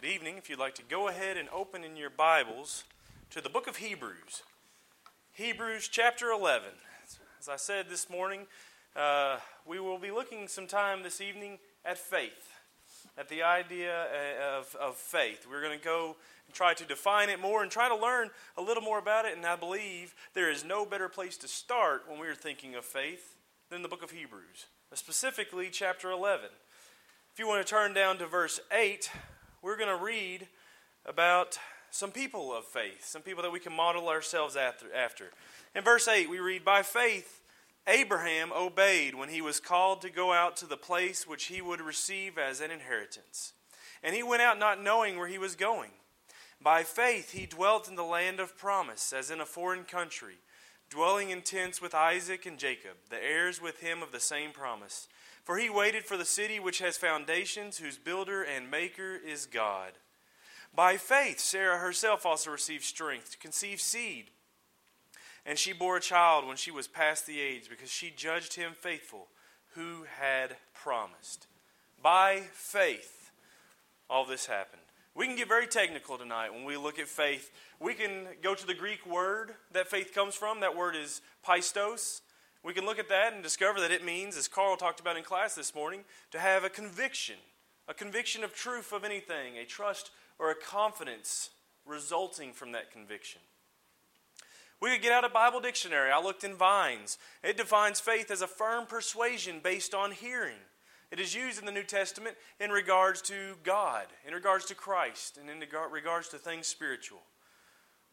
Good evening. If you'd like to go ahead and open in your Bibles to the book of Hebrews, Hebrews chapter 11. As I said this morning, uh, we will be looking some time this evening at faith, at the idea uh, of, of faith. We're going to go and try to define it more and try to learn a little more about it. And I believe there is no better place to start when we're thinking of faith than the book of Hebrews, specifically chapter 11. If you want to turn down to verse 8, we're going to read about some people of faith, some people that we can model ourselves after. In verse 8, we read, By faith, Abraham obeyed when he was called to go out to the place which he would receive as an inheritance. And he went out not knowing where he was going. By faith, he dwelt in the land of promise, as in a foreign country, dwelling in tents with Isaac and Jacob, the heirs with him of the same promise. For he waited for the city which has foundations, whose builder and maker is God. By faith, Sarah herself also received strength to conceive seed. And she bore a child when she was past the age, because she judged him faithful who had promised. By faith, all this happened. We can get very technical tonight when we look at faith. We can go to the Greek word that faith comes from. That word is pistos. We can look at that and discover that it means, as Carl talked about in class this morning, to have a conviction, a conviction of truth of anything, a trust or a confidence resulting from that conviction. We could get out a Bible dictionary. I looked in Vine's. It defines faith as a firm persuasion based on hearing. It is used in the New Testament in regards to God, in regards to Christ, and in regards to things spiritual.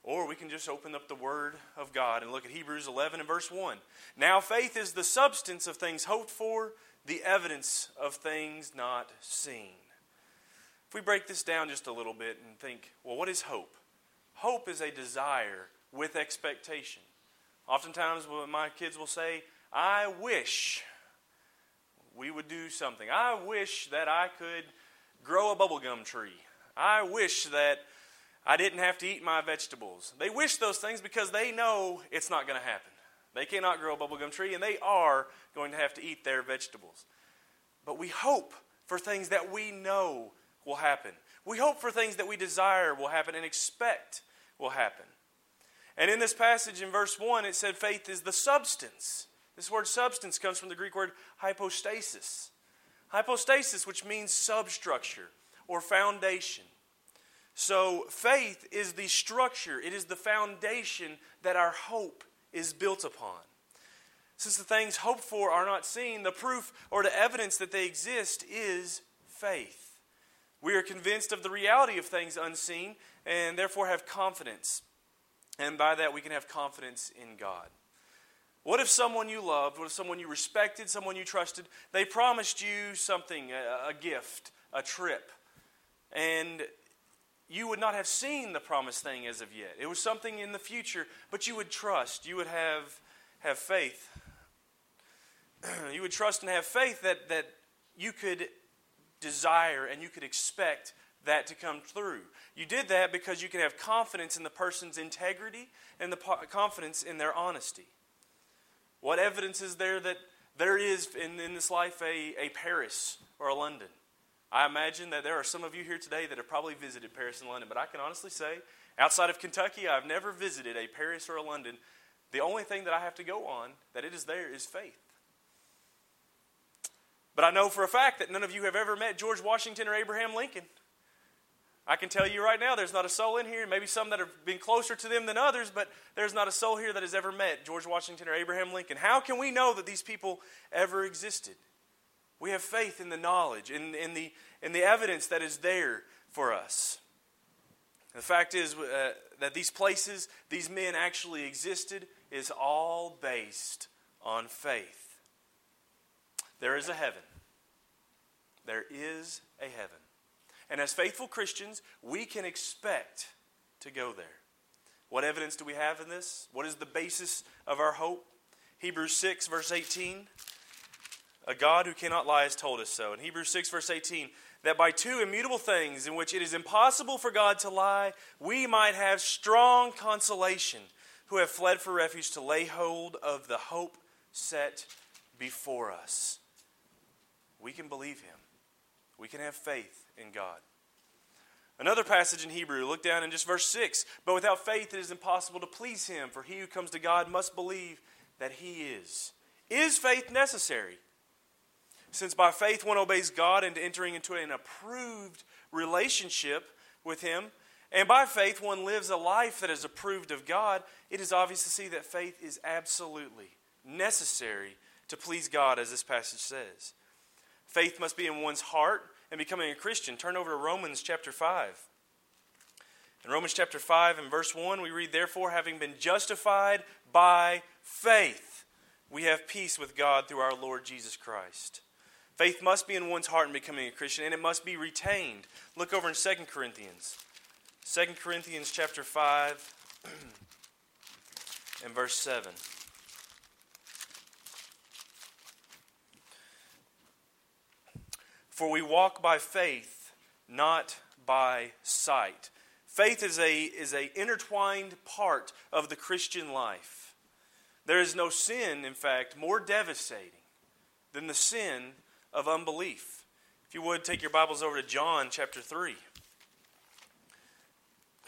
Or we can just open up the Word of God and look at Hebrews 11 and verse 1. Now, faith is the substance of things hoped for, the evidence of things not seen. If we break this down just a little bit and think, well, what is hope? Hope is a desire with expectation. Oftentimes, my kids will say, I wish we would do something. I wish that I could grow a bubblegum tree. I wish that I didn't have to eat my vegetables. They wish those things because they know it's not going to happen. They cannot grow a bubblegum tree, and they are going to have to eat their vegetables. But we hope for things that we know will happen. We hope for things that we desire will happen and expect will happen. And in this passage in verse 1, it said faith is the substance. This word substance comes from the Greek word hypostasis. Hypostasis, which means substructure or foundation. So, faith is the structure, it is the foundation that our hope is built upon. Since the things hoped for are not seen, the proof or the evidence that they exist is faith. We are convinced of the reality of things unseen and therefore have confidence. And by that, we can have confidence in God. What if someone you loved, what if someone you respected, someone you trusted, they promised you something, a, a gift, a trip, and you would not have seen the promised thing as of yet. It was something in the future, but you would trust. You would have, have faith. you would trust and have faith that, that you could desire and you could expect that to come through. You did that because you could have confidence in the person's integrity and the confidence in their honesty. What evidence is there that there is in, in this life a, a Paris or a London? I imagine that there are some of you here today that have probably visited Paris and London, but I can honestly say, outside of Kentucky, I've never visited a Paris or a London. The only thing that I have to go on that it is there is faith. But I know for a fact that none of you have ever met George Washington or Abraham Lincoln. I can tell you right now, there's not a soul in here, maybe some that have been closer to them than others, but there's not a soul here that has ever met George Washington or Abraham Lincoln. How can we know that these people ever existed? We have faith in the knowledge, in, in, the, in the evidence that is there for us. The fact is uh, that these places, these men actually existed, is all based on faith. There is a heaven. There is a heaven. And as faithful Christians, we can expect to go there. What evidence do we have in this? What is the basis of our hope? Hebrews 6, verse 18. A God who cannot lie has told us so. In Hebrews 6, verse 18, that by two immutable things in which it is impossible for God to lie, we might have strong consolation who have fled for refuge to lay hold of the hope set before us. We can believe Him, we can have faith in God. Another passage in Hebrew, look down in just verse 6. But without faith it is impossible to please him, for he who comes to God must believe that he is. Is faith necessary? Since by faith one obeys God into entering into an approved relationship with him, and by faith one lives a life that is approved of God, it is obvious to see that faith is absolutely necessary to please God, as this passage says. Faith must be in one's heart and becoming a Christian, turn over to Romans chapter 5. In Romans chapter 5 and verse 1, we read, Therefore, having been justified by faith, we have peace with God through our Lord Jesus Christ. Faith must be in one's heart in becoming a Christian, and it must be retained. Look over in 2 Corinthians. 2 Corinthians chapter 5 and verse 7. For we walk by faith, not by sight. Faith is a, is a intertwined part of the Christian life. There is no sin, in fact, more devastating than the sin of unbelief. If you would, take your Bibles over to John chapter 3.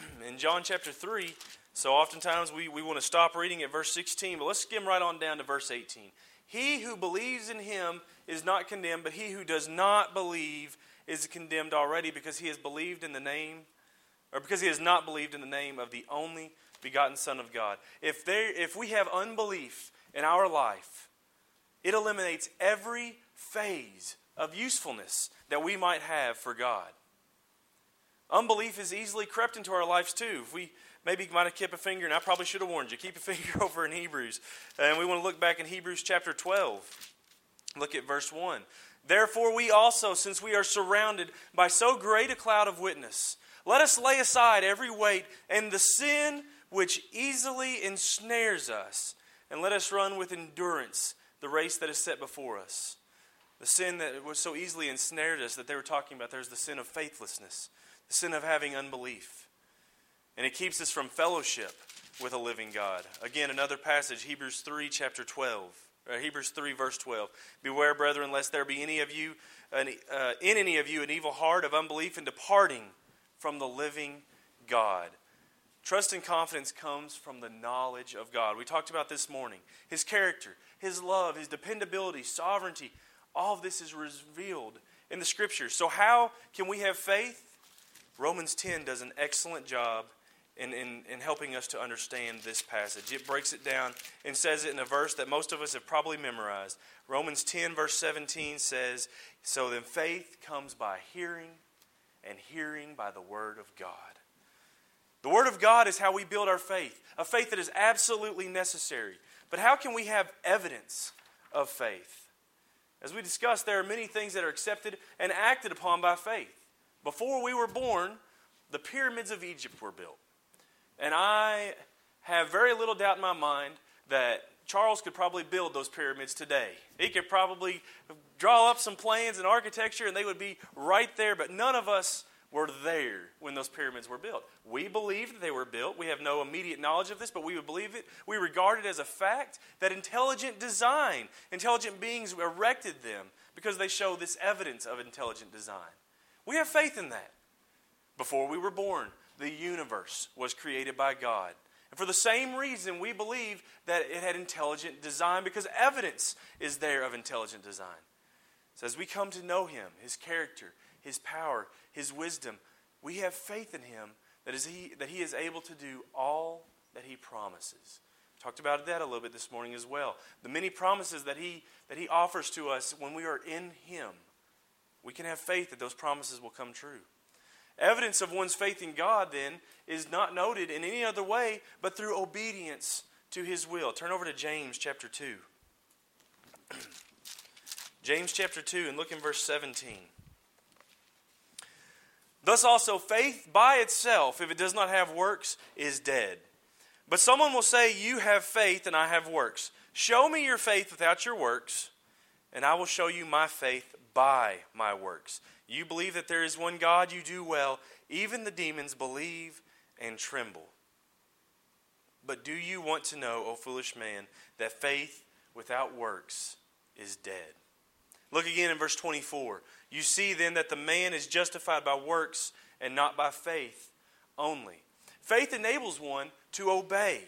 In John chapter 3, so oftentimes we, we want to stop reading at verse 16, but let's skim right on down to verse 18. He who believes in him is not condemned, but he who does not believe is condemned already because he has believed in the name, or because he has not believed in the name of the only begotten Son of God. If, there, if we have unbelief in our life, it eliminates every phase of usefulness that we might have for God. Unbelief is easily crept into our lives too. If we maybe might have kept a finger, and I probably should have warned you. Keep a finger over in Hebrews. And we want to look back in Hebrews chapter 12. Look at verse 1. Therefore, we also, since we are surrounded by so great a cloud of witness, let us lay aside every weight and the sin which easily ensnares us, and let us run with endurance the race that is set before us. The sin that was so easily ensnared us that they were talking about, there's the sin of faithlessness, the sin of having unbelief. And it keeps us from fellowship with a living God. Again, another passage, Hebrews 3, chapter 12. Uh, Hebrews 3, verse 12. Beware, brethren, lest there be any of you, uh, in any of you, an evil heart of unbelief and departing from the living God. Trust and confidence comes from the knowledge of God. We talked about this morning. His character, His love, His dependability, sovereignty, all of this is revealed in the Scriptures. So, how can we have faith? Romans 10 does an excellent job in, in, in helping us to understand this passage. It breaks it down and says it in a verse that most of us have probably memorized. Romans 10, verse 17 says, So then faith comes by hearing, and hearing by the Word of God. The Word of God is how we build our faith, a faith that is absolutely necessary. But how can we have evidence of faith? As we discussed, there are many things that are accepted and acted upon by faith. Before we were born, the pyramids of Egypt were built. And I have very little doubt in my mind that Charles could probably build those pyramids today. He could probably draw up some plans and architecture, and they would be right there, but none of us were there when those pyramids were built. We believe that they were built. We have no immediate knowledge of this, but we would believe it. We regard it as a fact that intelligent design, intelligent beings erected them because they show this evidence of intelligent design. We have faith in that. Before we were born, the universe was created by God. And for the same reason, we believe that it had intelligent design because evidence is there of intelligent design. So as we come to know Him, His character, His power, His wisdom, we have faith in Him that, is he, that He is able to do all that He promises. Talked about that a little bit this morning as well. The many promises that He, that he offers to us when we are in Him. We can have faith that those promises will come true. Evidence of one's faith in God, then, is not noted in any other way but through obedience to His will. Turn over to James chapter 2. James chapter 2, and look in verse 17. Thus also, faith by itself, if it does not have works, is dead. But someone will say, You have faith, and I have works. Show me your faith without your works, and I will show you my faith by my works. You believe that there is one God, you do well. Even the demons believe and tremble. But do you want to know, O foolish man, that faith without works is dead? Look again in verse 24. You see then that the man is justified by works and not by faith only. Faith enables one to obey.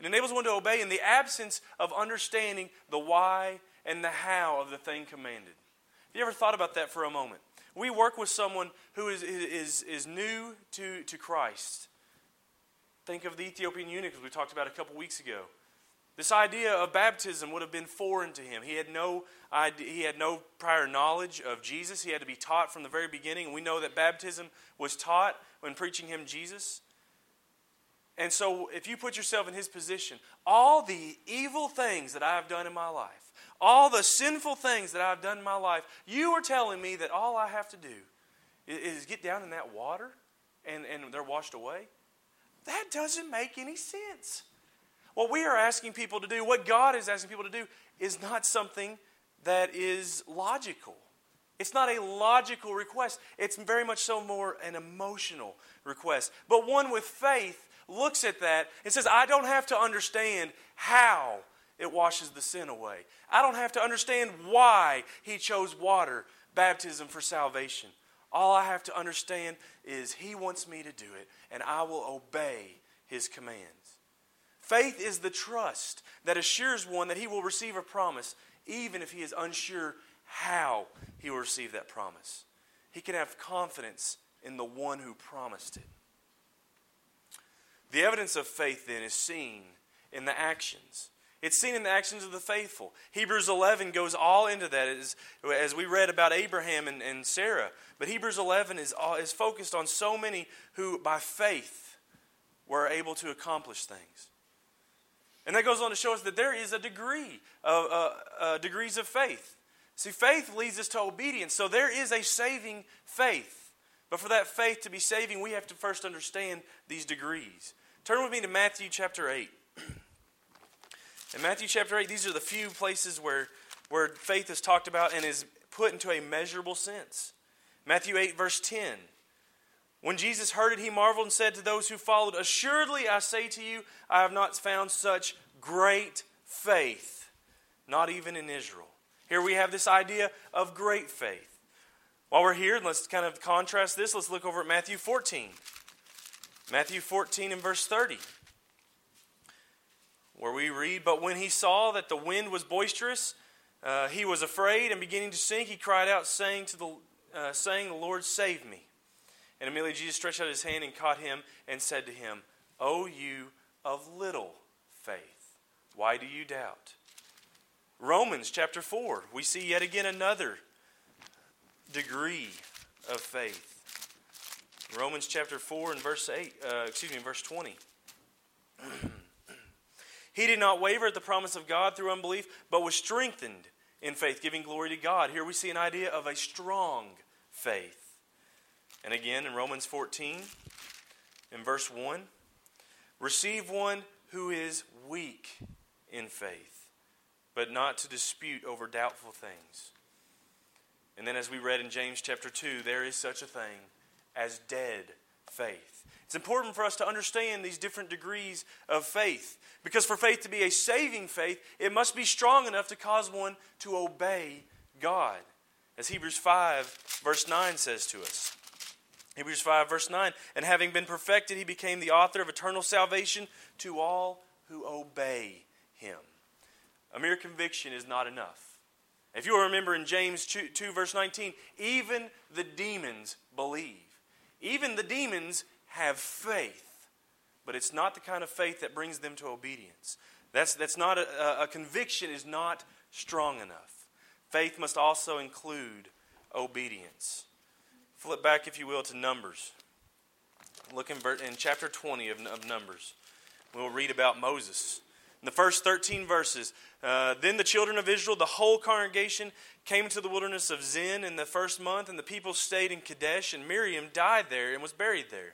It enables one to obey in the absence of understanding the why and the how of the thing commanded. Have you ever thought about that for a moment? We work with someone who is, is, is new to, to Christ. Think of the Ethiopian eunuch, as we talked about a couple weeks ago. This idea of baptism would have been foreign to him. He had no idea, he had no prior knowledge of Jesus. He had to be taught from the very beginning. We know that baptism was taught when preaching him Jesus. And so, if you put yourself in his position, all the evil things that I've done in my life, all the sinful things that I've done in my life, you are telling me that all I have to do is get down in that water and, and they're washed away? That doesn't make any sense. What we are asking people to do, what God is asking people to do, is not something that is logical. It's not a logical request. It's very much so more an emotional request. But one with faith looks at that and says, I don't have to understand how it washes the sin away. I don't have to understand why He chose water, baptism for salvation. All I have to understand is He wants me to do it, and I will obey His commands. Faith is the trust that assures one that he will receive a promise, even if he is unsure how he will receive that promise. He can have confidence in the one who promised it. The evidence of faith, then, is seen in the actions. It's seen in the actions of the faithful. Hebrews 11 goes all into that as, as we read about Abraham and, and Sarah. But Hebrews 11 is, is focused on so many who, by faith, were able to accomplish things. And that goes on to show us that there is a degree of uh, uh, degrees of faith. See, faith leads us to obedience. So there is a saving faith. But for that faith to be saving, we have to first understand these degrees. Turn with me to Matthew chapter 8. In Matthew chapter 8, these are the few places where, where faith is talked about and is put into a measurable sense. Matthew 8, verse 10. When Jesus heard it, he marveled and said to those who followed, Assuredly, I say to you, I have not found such great faith, not even in Israel. Here we have this idea of great faith. While we're here, let's kind of contrast this. Let's look over at Matthew 14. Matthew 14 and verse 30, where we read, But when he saw that the wind was boisterous, uh, he was afraid, and beginning to sink, he cried out, saying, to the, uh, saying, The Lord, save me. And immediately Jesus stretched out his hand and caught him and said to him, O you of little faith, why do you doubt? Romans chapter 4, we see yet again another degree of faith. Romans chapter 4 and verse 8, uh, excuse me, verse 20. he did not waver at the promise of God through unbelief, but was strengthened in faith, giving glory to God. Here we see an idea of a strong faith. And again in Romans 14, in verse 1, receive one who is weak in faith, but not to dispute over doubtful things. And then, as we read in James chapter 2, there is such a thing as dead faith. It's important for us to understand these different degrees of faith because for faith to be a saving faith, it must be strong enough to cause one to obey God. As Hebrews 5, verse 9 says to us. Hebrews 5, verse 9. And having been perfected, he became the author of eternal salvation to all who obey him. A mere conviction is not enough. If you remember in James 2, 2, verse 19, even the demons believe. Even the demons have faith, but it's not the kind of faith that brings them to obedience. That's, that's not a, a conviction is not strong enough. Faith must also include obedience. Flip back, if you will, to Numbers. Look in, in chapter 20 of, of, Numbers. We'll read about Moses. In the first 13 verses, uh, then the children of Israel, the whole congregation, came to the wilderness of Zin in the first month, and the people stayed in Kadesh, and Miriam died there and was buried there.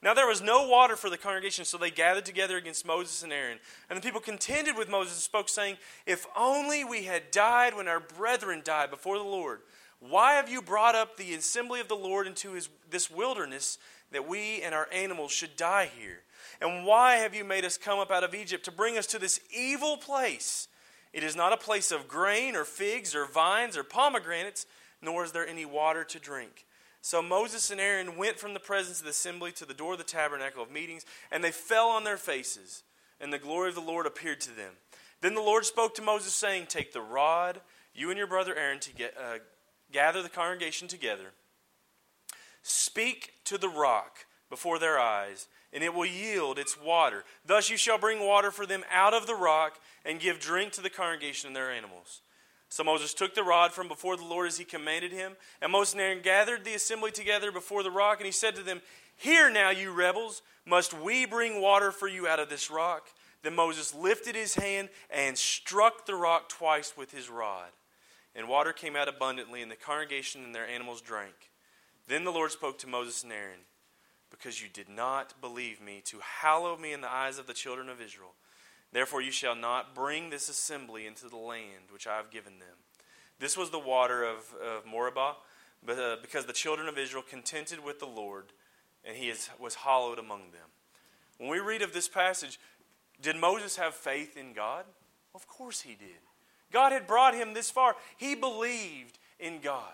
Now there was no water for the congregation, so they gathered together against Moses and Aaron. And the people contended with Moses and spoke, saying, If only we had died when our brethren died before the Lord. Why have you brought up the assembly of the Lord into his, this wilderness that we and our animals should die here? And why have you made us come up out of Egypt to bring us to this evil place? It is not a place of grain or figs or vines or pomegranates, nor is there any water to drink. So Moses and Aaron went from the presence of the assembly to the door of the tabernacle of meetings, and they fell on their faces, and the glory of the Lord appeared to them. Then the Lord spoke to Moses, saying, Take the rod, you and your brother Aaron, to get, uh, gather the congregation together. Speak to the rock before their eyes, and it will yield its water. Thus you shall bring water for them out of the rock, and give drink to the congregation and their animals. So Moses took the rod from before the Lord as he commanded him. And Moses and Aaron gathered the assembly together before the rock, and he said to them, Hear now, you rebels, must we bring water for you out of this rock? Then Moses lifted his hand and struck the rock twice with his rod. And water came out abundantly, and the congregation and their animals drank. Then the Lord spoke to Moses and Aaron, Because you did not believe me to hallow me in the eyes of the children of Israel Therefore, you shall not bring this assembly into the land which I have given them. This was the water of, of Meribah, but, uh, because the children of Israel contented with the Lord, and he is, was hallowed among them. When we read of this passage, did Moses have faith in God? Of course he did. God had brought him this far. He believed in God.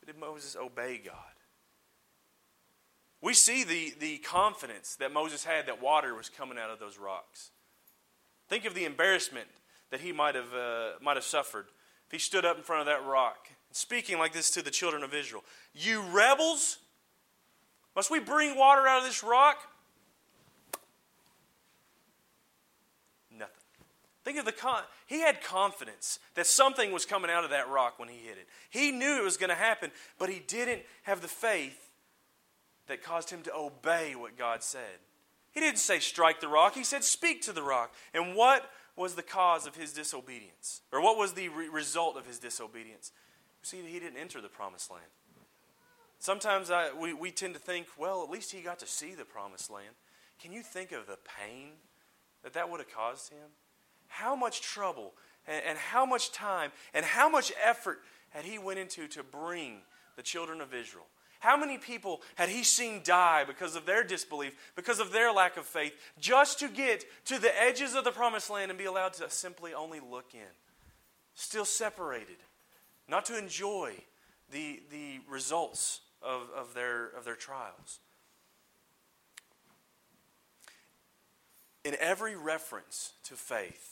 But did Moses obey God? We see the, the confidence that Moses had that water was coming out of those rocks. Think of the embarrassment that he might have, uh, might have suffered if he stood up in front of that rock, speaking like this to the children of Israel You rebels, must we bring water out of this rock? Think of the con. He had confidence that something was coming out of that rock when he hit it. He knew it was going to happen, but he didn't have the faith that caused him to obey what God said. He didn't say strike the rock, he said speak to the rock. And what was the cause of his disobedience? Or what was the re- result of his disobedience? See, he didn't enter the promised land. Sometimes I, we, we tend to think, well, at least he got to see the promised land. Can you think of the pain that that would have caused him? How much trouble and, and how much time and how much effort had he went into to bring the children of Israel how many people had he seen die because of their disbelief, because of their lack of faith, just to get to the edges of the promised land and be allowed to simply only look in? Still separated, not to enjoy the, the results of, of, their, of their trials. In every reference to faith,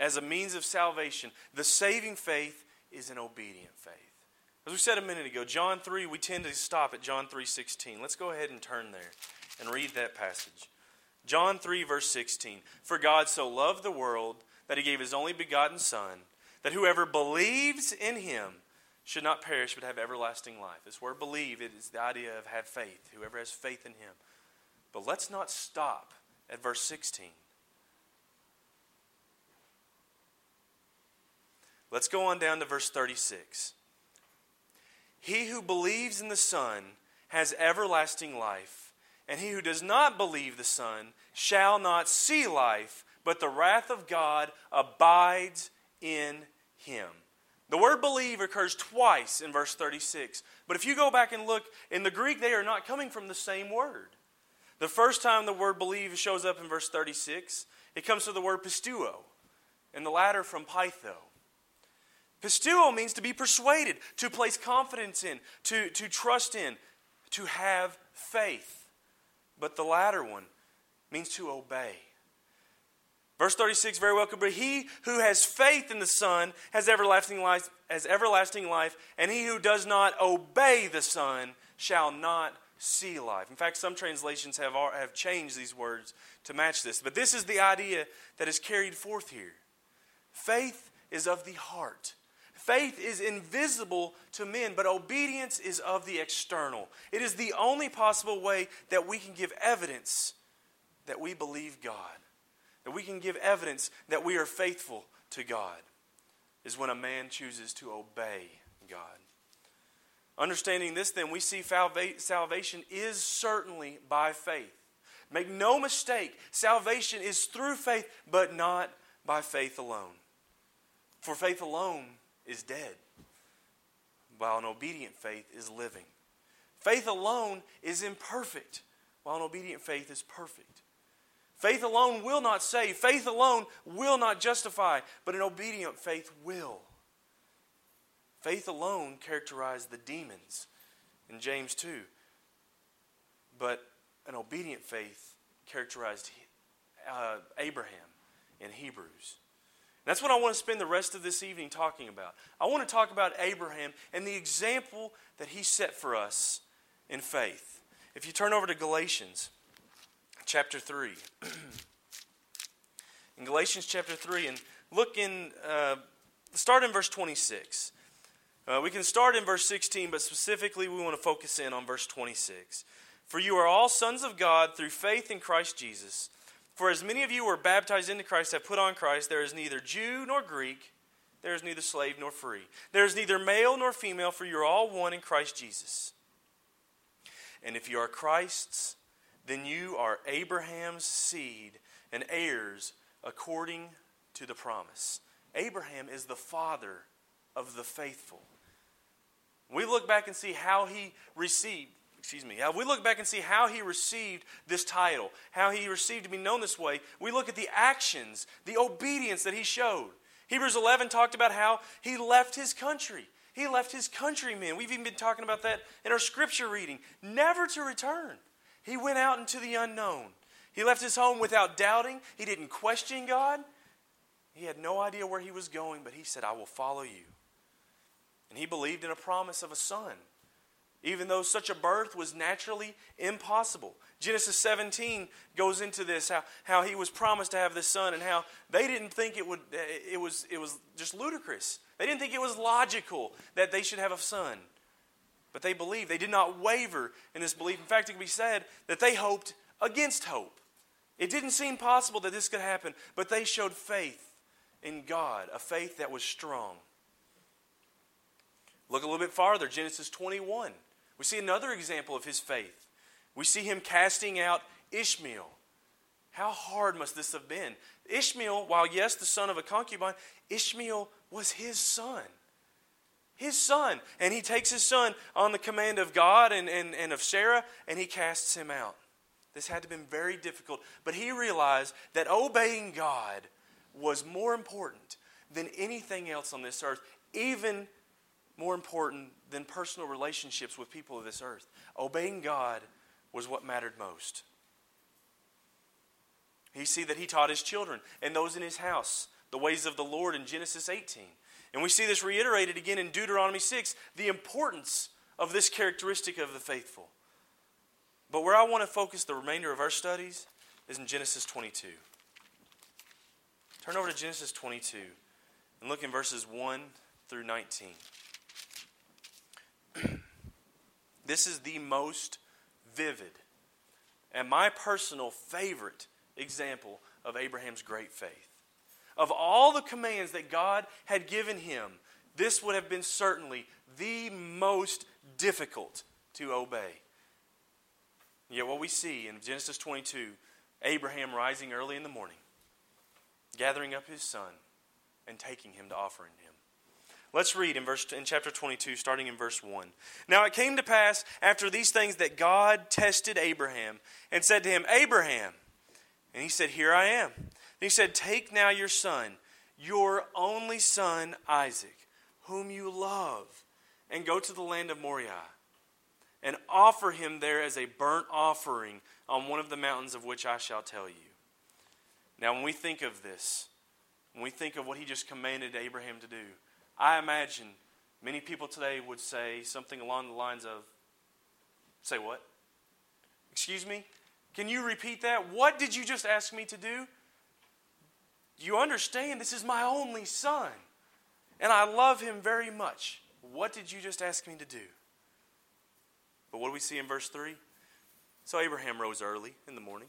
as a means of salvation, the saving faith is an obedient faith. As we said a minute ago, John 3, we tend to stop at John 3:16. Let's go ahead and turn there and read that passage. John 3 verse 16. For God so loved the world that he gave his only begotten son, that whoever believes in him should not perish but have everlasting life. This word believe it is the idea of have faith, whoever has faith in him. But let's not stop at verse 16. Let's go on down to verse 36. He who believes in the Son has everlasting life, and he who does not believe the Son shall not see life, but the wrath of God abides in him. The word believe occurs twice in verse 36. But if you go back and look, in the Greek, they are not coming from the same word. The first time the word believe shows up in verse 36, it comes from the word pisteuo, and the latter from peitho. Pisteuo means to be persuaded, to place confidence in, to, to trust in, to have faith. But the latter one means to obey. Verse 36 very could be He who has faith in the Son has everlasting life, has everlasting life, and he who does not obey the Son shall not see life. In fact, some translations have, have changed these words to match this. But this is the idea that is carried forth here. Faith is of the heart. Faith is invisible to men, but obedience is of the external. It is the only possible way that we can give evidence that we believe God, that we can give evidence that we are faithful to God, is when a man chooses to obey God. Understanding this, then, we see salvation is certainly by faith. Make no mistake, salvation is through faith, but not by faith alone. For faith alone is dead, while an obedient faith is living. Faith alone is imperfect, while an obedient faith is perfect. Faith alone will not save, faith alone will not justify, but an obedient faith will. Faith alone characterized the demons in James 2. But an obedient faith characterized uh, Abraham in Hebrews. That's what I want to spend the rest of this evening talking about. I want to talk about Abraham and the example that he set for us in faith. If you turn over to Galatians chapter 3. in Galatians chapter 3, and look in, uh, start in verse 26. Uh, we can start in verse 16, but specifically we want to focus in on verse 26. For you are all sons of God through faith in Christ Jesus. For as many of you were baptized into Christ have put on Christ, there is neither Jew nor Greek, there is neither slave nor free. There is neither male nor female, for you are all one in Christ Jesus. And if you are Christ's, then you are Abraham's seed and heirs according to the promise. Abraham is the father of the faithful. We look back and see how he received excuse me, we look back and see how he received this title, how he received to be known this way, we look at the actions, the obedience that he showed. Hebrews 11 talked about how he left his country. He left his countrymen. We've even been talking about that in our scripture reading, never to return. He went out into the unknown. He left his home without doubting. He didn't question God. He had no idea where he was going, but he said, I will follow you. And he believed in a promise of a son even though such a birth was naturally impossible. Genesis 17 goes into this how, how he was promised to have this son and how they didn't think it would eh, it was it was just ludicrous. They didn't think it was logical that they should have a son. But they believed. They did not waver in this belief. In fact, it can be said that they hoped against hope. It didn't seem possible that this could happen, but they showed faith in God, a faith that was strong. Look a little bit farther, Genesis 21. We see another example of his faith. We see him casting out Ishmael. How hard must this have been? Ishmael, while yes, the son of a concubine, Ishmael was his son. His son. And he takes his son on the command of God and, and, and of Sarah, and he casts him out. This had to have been very difficult. But he realized that obeying God was more important than anything else on this earth, even more important than personal relationships with people of this earth. Obeying God was what mattered most. He see that he taught his children and those in his house the ways of the Lord in Genesis 18. And we see this reiterated again in Deuteronomy 6, the importance of this characteristic of the faithful. But where I want to focus the remainder of our studies is in Genesis 22. Turn over to Genesis 22 and look in verses 1 through 19. This is the most vivid and my personal favorite example of Abraham's great faith. Of all the commands that God had given him, this would have been certainly the most difficult to obey. Yet, what we see in Genesis 22 Abraham rising early in the morning, gathering up his son, and taking him to offering him. Let's read in verse in chapter 22 starting in verse 1. Now it came to pass after these things that God tested Abraham and said to him, "Abraham." And he said, "Here I am." And he said, "Take now your son, your only son Isaac, whom you love, and go to the land of Moriah, and offer him there as a burnt offering on one of the mountains of which I shall tell you." Now when we think of this, when we think of what he just commanded Abraham to do, I imagine many people today would say something along the lines of, Say what? Excuse me? Can you repeat that? What did you just ask me to do? You understand this is my only son, and I love him very much. What did you just ask me to do? But what do we see in verse 3? So Abraham rose early in the morning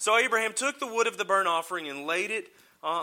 So Abraham took the wood of the burnt offering and laid it uh,